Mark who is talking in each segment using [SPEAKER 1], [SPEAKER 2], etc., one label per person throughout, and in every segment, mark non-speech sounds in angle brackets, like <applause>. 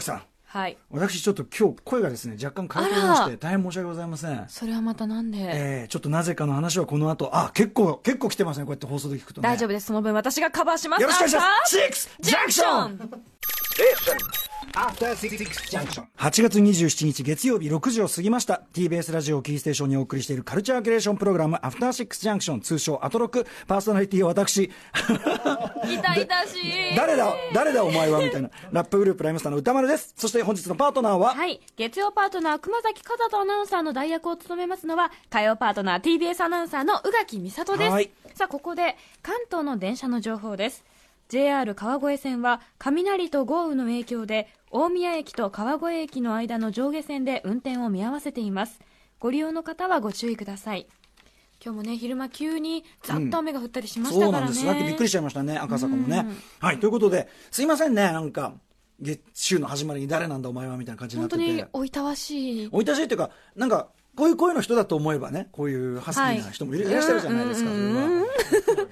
[SPEAKER 1] さん。
[SPEAKER 2] はい。
[SPEAKER 1] 私ちょっと今日声がですね若干変えておりまして大変申し訳ございません。
[SPEAKER 2] それはまたなんで、
[SPEAKER 1] えー、ちょっとなぜかの話はこの後。あ結構結構来てますね。こうやって放送で聞くとね。
[SPEAKER 2] 大丈夫です。その分私がカバーします。
[SPEAKER 1] よろしくお願いします。シックスジャンクション.8月27日月曜日6時を過ぎました。TBS ラジオをキーステーションにお送りしているカルチャーキュレーションプログラムアフターシックスジャンクション通称アトロク。パーソナリティは私。<laughs>
[SPEAKER 2] 痛々しい。
[SPEAKER 1] 誰だ？誰だお前は？みたいな。ラップグループライムスターの歌丸です。そして本日のパートナーは、
[SPEAKER 2] はい。月曜パートナー、熊崎和人アナウンサーの代役を務めますのは、火曜パートナー、TBS アナウンサーの宇垣美里です。
[SPEAKER 1] はい。
[SPEAKER 2] さあ、ここで、関東の電車の情報です。JR 川越線は、雷と豪雨の影響で、大宮駅と川越駅の間の上下線で運転を見合わせています。ご利用の方はご注意ください。今日もね、昼間急にざっと雨が降ったりしましたからね。
[SPEAKER 1] そうなんですさっきびっくりしちゃいましたね赤坂もねはいということですいませんねなんか月週の始まりに誰なんだお前はみたいな感じになっ
[SPEAKER 2] 本
[SPEAKER 1] てて
[SPEAKER 2] 当においたわしい。
[SPEAKER 1] おいたしいっていうかなんかこういう声の人だと思えばねこういうハスキーな人もいらっしゃるじゃないですかそれはうん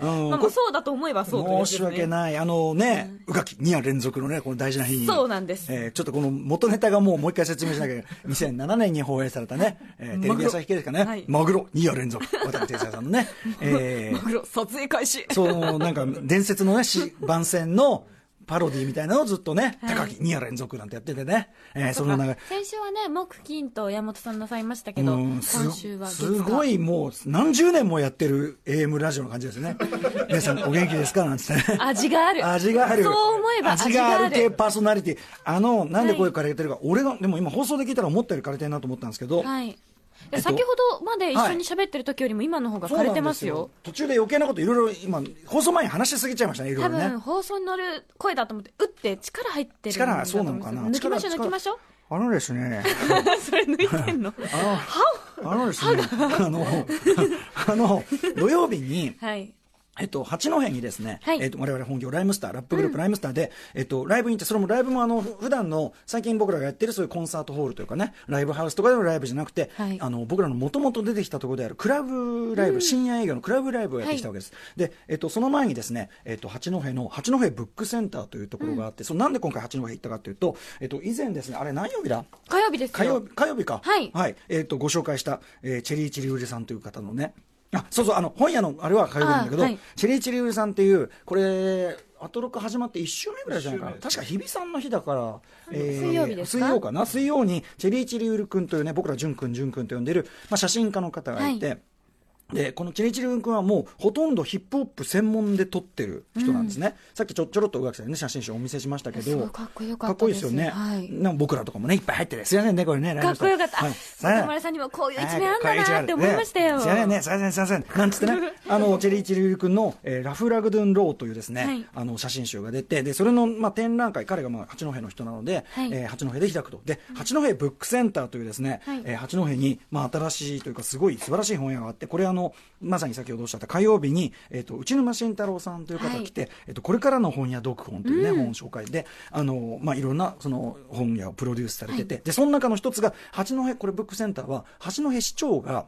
[SPEAKER 2] まあ、
[SPEAKER 1] こ
[SPEAKER 2] そうだと思えばそうというやつ
[SPEAKER 1] 申し訳ない。あのね、宇垣2夜連続のね、この大事な日に。
[SPEAKER 2] そうなんです
[SPEAKER 1] えーちょっとこの元ネタがもうもう一回説明しなきゃいけない。<laughs> 2007年に放映されたね、えー <laughs> テレビ朝日系ですかね。
[SPEAKER 2] はい
[SPEAKER 1] マグロ2夜連続。渡辺哲也さんのね。<laughs> えー
[SPEAKER 2] マグロ撮影開始。
[SPEAKER 1] そのなんか伝説のね、し番宣のパロディみたいなのをずっとね、
[SPEAKER 2] はい
[SPEAKER 1] 高木2夜連続なんてやっててね。えーその流れ。
[SPEAKER 2] 先週はね木金と山本さんなさいましたけど今週は月
[SPEAKER 1] すごいもう何十年もやってる AM ラジオの感じですね。<laughs> 皆さんお元気ですか？なんつってね。
[SPEAKER 2] 味がある
[SPEAKER 1] 味がある。
[SPEAKER 2] そう思えば
[SPEAKER 1] 味がある系パーソナリティ。あの、なんで声枯れてるか、俺が、でも今放送で聞いたら思ったより枯れてるなと思ったんですけど、
[SPEAKER 2] はい先ほどまで一緒に喋ってる時よりも今の方が枯れてますよ。
[SPEAKER 1] そうなんで途中で余計なこといろいろ今、放送前に話しすぎちゃいましたね、いろい
[SPEAKER 2] 多
[SPEAKER 1] ろね。
[SPEAKER 2] 分。放送に乗る声だと思って打って力入ってる
[SPEAKER 1] 力、そうなのかな？
[SPEAKER 2] 抜きましょう
[SPEAKER 1] 力
[SPEAKER 2] 抜きましょう。
[SPEAKER 1] あのですね、<laughs>
[SPEAKER 2] それ抜いてんの？
[SPEAKER 1] あのですね、あの、あの、土曜日に、
[SPEAKER 2] はい
[SPEAKER 1] えっと、八戸にですね、
[SPEAKER 2] はい。
[SPEAKER 1] えっと、我々本業ライムスター、ラップグループライムスターで、えっと、ライブに行って、それもライブもあの、普段の、最近僕らがやってるそういうコンサートホールというかね、ライブハウスとかでのライブじゃなくて、
[SPEAKER 2] はい。
[SPEAKER 1] あの、僕らの元々出てきたところであるクラブライブ、深夜営業のクラブライブをやってきたわけです。で、えっと、その前にですね、えっと、八戸の、八戸ブックセンターというところがあって、そのなんで今回八戸行ったかというと、えっと、以前ですね、あれ何曜日だ？
[SPEAKER 2] 火曜日ですよ。
[SPEAKER 1] 火曜日火曜日か、
[SPEAKER 2] はい。
[SPEAKER 1] えっとご紹介した、えーチェリーチリウリさんという方のね、あそうそう、あの本屋のあれは火曜日なんだけど、
[SPEAKER 2] あはい。
[SPEAKER 1] チェリーチリウリさんっていう、これ、アトロク始まって1週目ぐらいじゃないかな、確か日比さんの日だから、えー
[SPEAKER 2] 水曜日ですか？
[SPEAKER 1] 水曜かな、水曜にチェリーチリウリ君というね、僕ら、ジュン君、ジュン君と呼んでる、まあ、写真家の方がいて。
[SPEAKER 2] は
[SPEAKER 1] でこのチェリチリ君はもうほとんどヒップホップ専門で撮ってる人なんですね、さっきちょちょろっと宇垣さんにね写真集お見せしましたけど
[SPEAKER 2] かっこよか
[SPEAKER 1] か
[SPEAKER 2] ったです
[SPEAKER 1] っこいいですよね、
[SPEAKER 2] はい。
[SPEAKER 1] な僕らとかもねいっぱい入っててすいませんねこれね
[SPEAKER 2] かっこよかった、
[SPEAKER 1] はい。
[SPEAKER 2] あ中村さんにもこういう一面あんだなって思いましたよ、
[SPEAKER 1] すい。ませんね、すいません、すいません。なんつってね、あの、<laughs> チェリーチリル君の、えーラフラグドゥンローというですね、
[SPEAKER 2] はい。
[SPEAKER 1] あの、写真集が出て、で、それの、まあ、展覧会、彼が、まあ、八戸の人なので、
[SPEAKER 2] はい。
[SPEAKER 1] えー八戸で開くと。で、八戸ブックセンターというですね、
[SPEAKER 2] はい。
[SPEAKER 1] えー八戸に、まあ、新しいというか、すごい素晴らしい本屋があって、これあの、まさに先ほどおっしゃった火曜日に、えっ、と、内沼慎太郎さんという方が来て、えっ、と、これからの本屋読本というね、本を紹介で、あの、まあ、いろんな、その、本屋をプロデュースされてて、で、その中の一つが、八戸、これブックセンターは、八戸市長が、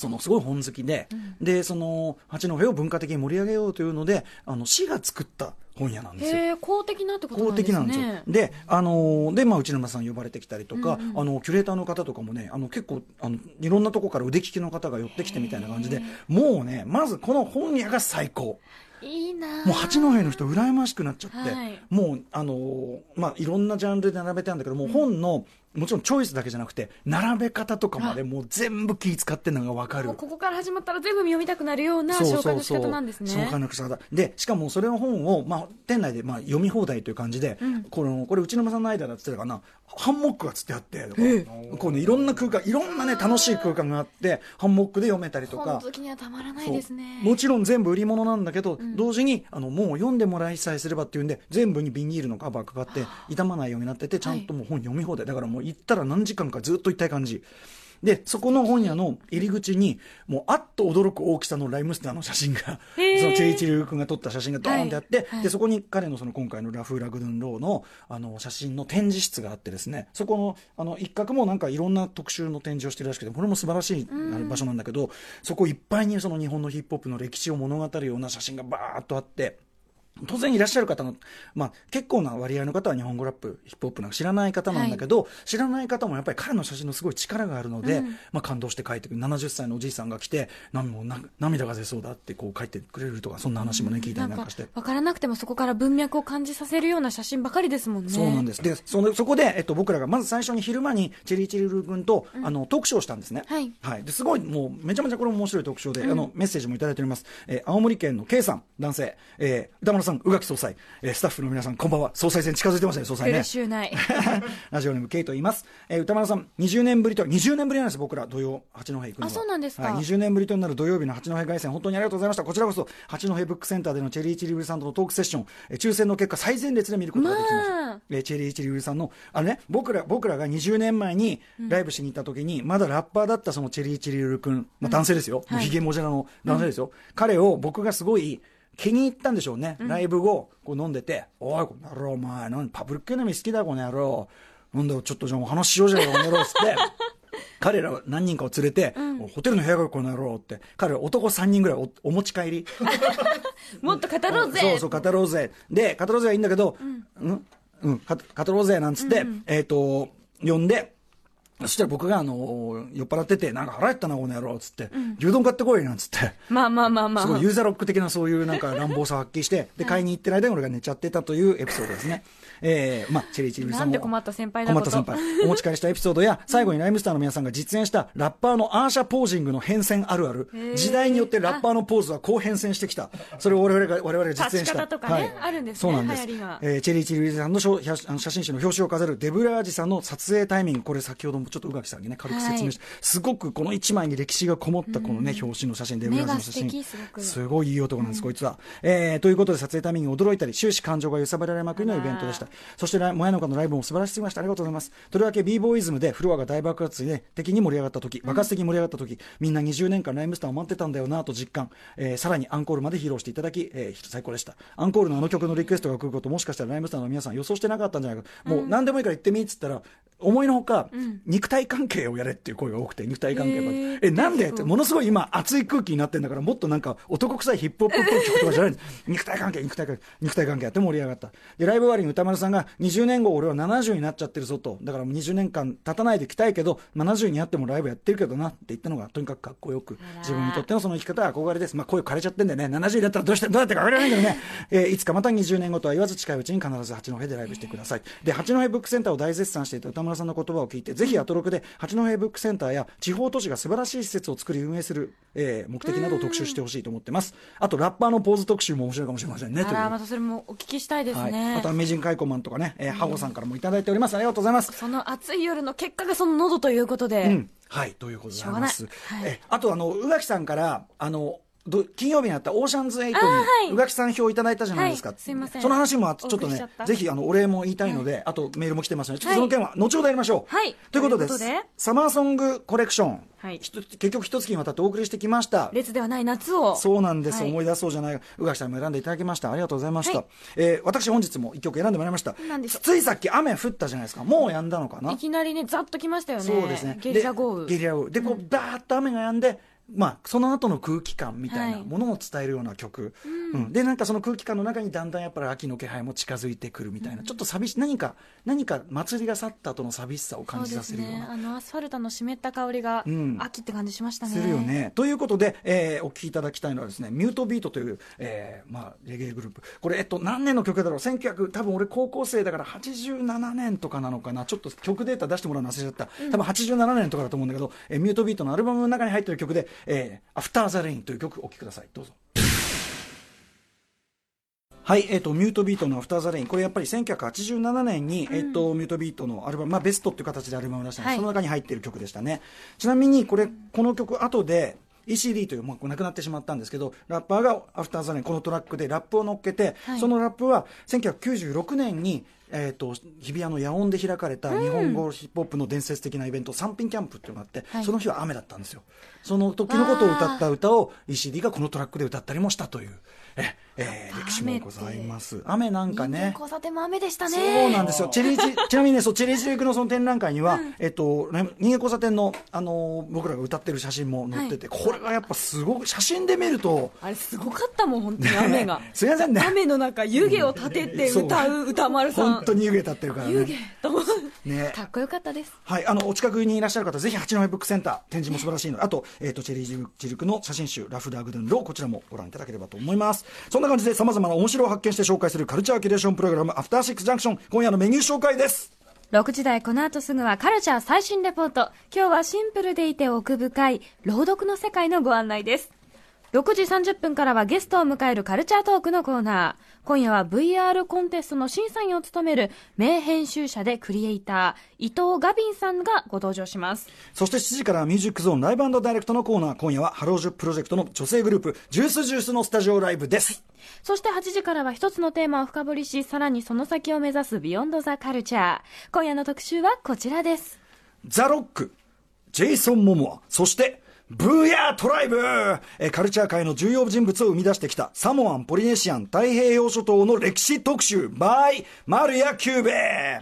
[SPEAKER 1] そのすごい本好きで、でその八戸を文化的に盛り上げようというのであの市が作った本屋なんですよ。
[SPEAKER 2] 公的なってことな
[SPEAKER 1] 公
[SPEAKER 2] んですね
[SPEAKER 1] 的なんですよ。で、あのーで、まあ、内沼さん呼ばれてきたりとか、あの、キュレーターの方とかもね、あの、結構、あの、いろんなとこから腕利きの方が寄ってきてみたいな感じで、もうね、まずこの本屋が最高。
[SPEAKER 2] いいなあ
[SPEAKER 1] もう八戸の人羨ましくなっちゃって、
[SPEAKER 2] はい
[SPEAKER 1] もうあのーまあいろんなジャンルで並べてあるんだけどもう本のもちろんチョイスだけじゃなくて並べ方とかまでもう全部気使ってるのが分かる。
[SPEAKER 2] ここから始まったら全部読みたくなるような紹介の仕方なんですね。
[SPEAKER 1] 紹介の仕方。でしかもそれの本を、まあ、店内で、まあ、読み放題という感じで、このこれ内沼さんの間だっつってたかな。ハンモックがつってあってとかこう、ね、いろんな空間いろんなね楽しい空間があってハンモックで読めたりとか。
[SPEAKER 2] 本好きにはたまらないですね。
[SPEAKER 1] もちろん全部売り物なんだけど、同時にあのもう読んでもらいさえすればっていうんで全部にビニールのカバーかかって傷まないようになっててちゃんともう本読み放題。だからもう行ったら何時間かずっと行きたい感じ。でそこの本屋の入り口にもうあっと驚く大きさのライムスターの写真がそのチェリーチリル君が撮った写真がドーンってあって、
[SPEAKER 2] はい。はい。
[SPEAKER 1] でそこに彼のその今回のラフーラグドゥンローのあの写真の展示室があってですね。そこのあの一角もなんかいろんな特集の展示をしてるらしくてこれも素晴らしい場所なんだけど、そこいっぱいにその日本のヒップホップの歴史を物語るような写真がバーッとあって。当然いらっしゃる方の、まあ、結構な割合の方は日本語ラップ、ヒップホップなんか知らない方なんだけど、はい、知らない方もやっぱり彼の写真のすごい力があるので、うん、まあ、感動して書いてくる。70歳のおじいさんが来ても涙が出そうだってこう書いてくれるとかそんな話もね、聞いたりなんかして。
[SPEAKER 2] 分からなくてもそこから文脈を感じさせるような写真ばかりですもんね。
[SPEAKER 1] そうなんです。でそのそこで、えっと、僕らがまず最初に昼間にチェリーチェリル君と、うん、あのトークショーをしたんですね、はい、はい、ですごいもうめちゃめちゃこれ面白いトークショーで、うん、あのメッセージもいただいております、えー、青森県の K さん男性、えー、歌丸さん宇垣総裁、えー、スタッフの皆さんこんばんは。総裁選近づいてますね総裁ね。<laughs> ラジオネーム K と言います、えー、歌丸さん20年ぶりと20年ぶりなんです僕ら土曜八戸行くの
[SPEAKER 2] あそうなんですか、
[SPEAKER 1] はい、20年ぶりとなる土曜日の八戸凱旋本当にありがとうございました。こちらこそ八戸ブックセンターでのチェリーチリウルさんとのトークセッション、えー、抽選の結果最前列で見ることができました、まあ、えー、チェリーチリウルさんのあのね僕ら僕らが20年前にライブしに行った時に、うん、まだラッパーだったそのチェリーチリウル君、まあ、男性ですよ、うん、ヒゲモジャラの男性ですよ、うん、彼を僕がすごい気に入ったんでしょうね、うん、ライブ後こう飲んでて「おいこの野郎お前何パブリックエナミー好きだこの野郎。なんだよちょっとじゃあ話しようじゃねえこの野郎」っつって <laughs> 彼ら何人かを連れて、うん、ホテルの部屋がこの野郎って、彼ら男3人ぐらいおお持ち帰り。<laughs>
[SPEAKER 2] もっと語ろうぜ。
[SPEAKER 1] そうそう、語ろうぜ。で、語ろうぜはいいんだけど、うん、うん、うん、語ろうぜなんつって、うんうん、えっ、ー、と、呼んで、そしたら僕が、あの、酔っ払ってて、なんか腹減ったな、この野郎、つって、うん、牛丼買ってこい、なんつって。
[SPEAKER 2] まあまあまあまあ。
[SPEAKER 1] すごいユーザーロック的なそういうなんか <laughs> 乱暴さを発揮して、で、買いに行ってる間に俺が寝ちゃってたというエピソードですね。<laughs> えー、まあ、チェリーチリさんも。
[SPEAKER 2] なんで困った先輩だ
[SPEAKER 1] 困った先輩。お持ち帰りしたエピソードや、最後にライムスターの皆さんが実演した <laughs> ラッパーのアーシャポージングの変遷あるある。時代によってラッパーのポーズはこう変遷してきた。それを我々が、我々が実演した。
[SPEAKER 2] とかね、はい、あるんですね。
[SPEAKER 1] そうなんです。えー、チェリーチリさんの写真集の表紙を飾るデブラージさんの撮影タイミング、これ先ほどもちょっと宇垣さんにね、軽く説明して、はい、すごくこの一枚に歴史がこもったこのね、表紙の写真、デブラージの写真。すごいいい男なんです、こいつは。えー、ということで撮影タイミング驚いたり、終始感情が揺さぶられまくりのイベントでした。そして、前のかのライブも素晴らしすぎました。ありがとうございます。とりわけ b ボーイズムでフロアが大爆発で的に盛り上がった時、爆発的に盛り上がった時、みんな20年間ライムスターを待ってたんだよなと実感、えー、さらにアンコールまで披露していただき、えー、最高でした。アンコールのあの曲のリクエストが来ること、もしかしたらライムスターの皆さん予想してなかったんじゃないか。もう何でもいいから言ってみっつったら、思いのほか、肉体関係をやれっていう声が多くて、肉体関係ええ、なんで？って、ものすごい今、熱い空気になってんだから、もっとなんか、男臭いヒップホップっぽい曲とかじゃない肉体関係、肉体関係、肉体関係やって盛り上がった。で、ライブ終わりに歌丸さんが、20年後俺は70になっちゃってるぞと、だからもう20年間経たないできたいけど、70になってもライブやってるけどなって言ったのが、とにかくかっこよく、自分にとってのその生き方は憧れです。まあ、声枯れちゃってんだよね。70になったらどうして、どうやってか分からないけどね。えー、いつかまた20年後とは言わず近いうちに必ず八戸でライブしてください。で、八戸ブックセンターを大絶賛していた歌丸さんの言葉を聞いて、ぜひアトロクで八戸ブックセンターや地方都市が素晴らしい施設を作り運営する、えー、目的などを特集してほしいと思ってます。あと、ラッパーのポーズ特集も面白いかもしれませんね。
[SPEAKER 2] あら、またそれもお聞きしたいですね。
[SPEAKER 1] はい、あとは、名人カイコマンとかね、えー、ハゴさんからもいただいております。ありがとうございます。
[SPEAKER 2] その暑い夜の結果がその喉ということで。
[SPEAKER 1] うん、はい、ということでございます。はい、えあと、あの、宇垣さんから、あの、金曜日にあったオーシャンズ8に宇垣さん票いただいたじゃないですか、はい、
[SPEAKER 2] すいません。
[SPEAKER 1] その話もちょっとねぜひあのお礼も言いたいので、はい、あとメールも来てますのでちょっとその件は後ほどやりましょう、
[SPEAKER 2] はい、
[SPEAKER 1] ということです。サマーソングコレクション、はい、結局一月にわたってお送りしてきました。
[SPEAKER 2] 列ではない夏を。
[SPEAKER 1] そうなんです、はい、思い出そうじゃない。宇垣さんも選んでいただきました。ありがとうございました、はい、えー、私本日も一曲選んでもらいました。ついさっき雨降ったじゃないですか。もう止んだのかな？い
[SPEAKER 2] きなりねざっときましたよね。
[SPEAKER 1] そうですね。
[SPEAKER 2] ゲリラ豪雨。
[SPEAKER 1] ゲリラ豪雨。でこうバーッと雨が止んでまあ、その後の空気感みたいなものを伝えるような曲、はい。うん、でなんかその空気感の中にだんだんやっぱり秋の気配も近づいてくるみたいな、うん、ちょっと寂し何か何か祭りが去った後の寂しさを感じさせるような、ね、
[SPEAKER 2] あのアスファルトの湿った香りが、秋って感じしましたね。
[SPEAKER 1] するよね。ということで、えー、お聴きいただきたいのはですねミュートビートという、えーまあ、レゲエグループ。これ、えっと、何年の曲だろう？1900多分俺高校生だから87年とかなのかな。ちょっと曲データ出してもらうの忘れちゃった、多分87年とかだと思うんだけど、えー、ミュートビートのアルバムの中に入ってる曲で「えー、アフターザ・レインという曲お聴きください。どうぞ。はい、えっ、ー、と、ミュートビートの After the Rain。これやっぱり1987年に、うん、えっ、ー、と、ミュートビートのアルバム、まあ、ベストっていう形でアルバムを出したんです、はい、その中に入っている曲でしたね。ちなみに、これ、この曲、後で、ECD という、もう亡くなってしまったんですけど、ラッパーが After the Rain、このトラックでラップを乗っけて、はい、そのラップは1996年に、えーと、日比谷の野音で開かれた日本語ヒップホップの伝説的なイベント、さんピンキャンプっていうのがあって、はい、その日は雨だったんですよ。その時のことを歌った歌を ECD がこのトラックで歌ったりもしたという。ええー、歴史もございます。雨なんかね。
[SPEAKER 2] 交差点も雨でしたね。
[SPEAKER 1] そうなんですよ。チェリージちなみにねそうチェリージクのその展覧会には、うん、えっと人間交差点のあの僕らが歌ってる写真も載ってて、はい、これがやっぱすごく写真で見ると
[SPEAKER 2] あれすごかったもん本当に雨が、<laughs>
[SPEAKER 1] すみませんね。
[SPEAKER 2] 雨の中湯気を立てて歌う歌丸さん。
[SPEAKER 1] 本当に湯気立ってるからね。
[SPEAKER 2] 湯気。ね。<laughs> かっこよかったです。
[SPEAKER 1] はいあのお近くにいらっしゃる方ぜひ八戸ブックセンター展示も素晴らしいの。であと,、えっとチェリージクの写真集ラフダーグドゥンローこちらもご覧いただければと思います。そんな感じでさまざまな面白を発見して紹介するカルチャーキュレーションプログラムアフターシックスジャンクション今夜のメニュー紹介です。
[SPEAKER 2] 6時台この後すぐはカルチャー最新レポート。今日はシンプルでいて奥深い朗読の世界のご案内です。6時30分からはゲストを迎えるカルチャートークのコーナー。今夜は VR コンテストの審査員を務める名編集者でクリエイター、伊藤ガビンさんがご登場します。
[SPEAKER 1] そして7時からミュージックゾーンライブダイレクトのコーナー。今夜はハロージュプロジェクトの女性グループ、ジュースジュースのスタジオライブです。
[SPEAKER 2] そして8時からは一つのテーマを深掘りし、さらにその先を目指す Beyond the Culture。今夜の特集はこちらです。
[SPEAKER 1] ザ・ロック、ジェイソン・モモア、そしてブーヤートライブ。えカルチャー界の重要人物を生み出してきたサモアン、ポリネシアン、太平洋諸島の歴史特集。by マルヤ・キューベ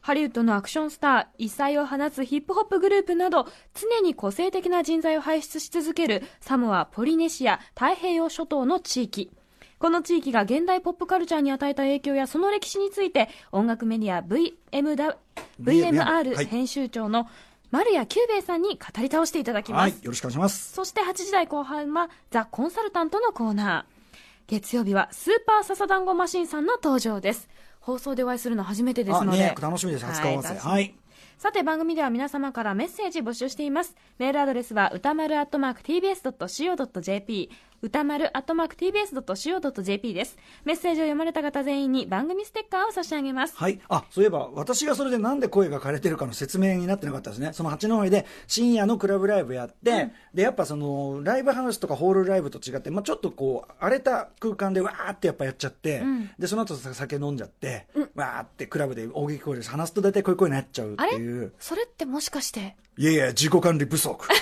[SPEAKER 2] ハリウッドのアクションスター、異彩を放つヒップホップグループなど、常に個性的な人材を輩出し続けるサモア、ポリネシア、太平洋諸島の地域。この地域が現代ポップカルチャーに与えた影響やその歴史について、音楽メディア VM VMR 編集長の丸谷久兵衛さんに語り倒していただきます。はい、
[SPEAKER 1] よろしくお願いします。
[SPEAKER 2] そして8時台後半は、ザ・コンサルタントのコーナー。月曜日は、スーパーササダンゴマシンさんの登場です。放送でお会いするの初めてですので。ね、
[SPEAKER 1] 楽しみです、初顔合わせ。はい。
[SPEAKER 2] さて番組では皆様からメッセージ募集しています。メールアドレスは歌丸アットマーク tbs.co.jp 歌丸アットマーク tbs.co.jp です。メッセージを読まれた方全員に番組ステッカーを差し上げます。
[SPEAKER 1] はい。あ、そういえば私がそれでなんで声が枯れてるかの説明になってなかったですね。その八戸で深夜のクラブライブやって、うん、で、やっぱそのライブハウスとかホールライブと違って、まあちょっとこう荒れた空間でわーってやっぱやっちゃって、うん、で、その後酒飲んじゃって、うん、わーってクラブで大きい声で話すと大体こういう声になっちゃうっていう。
[SPEAKER 2] それってもしかして？
[SPEAKER 1] いやいや、自己管理不足。<laughs>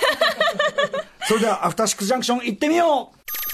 [SPEAKER 1] それでは、アフターシックスジャンクション行ってみよう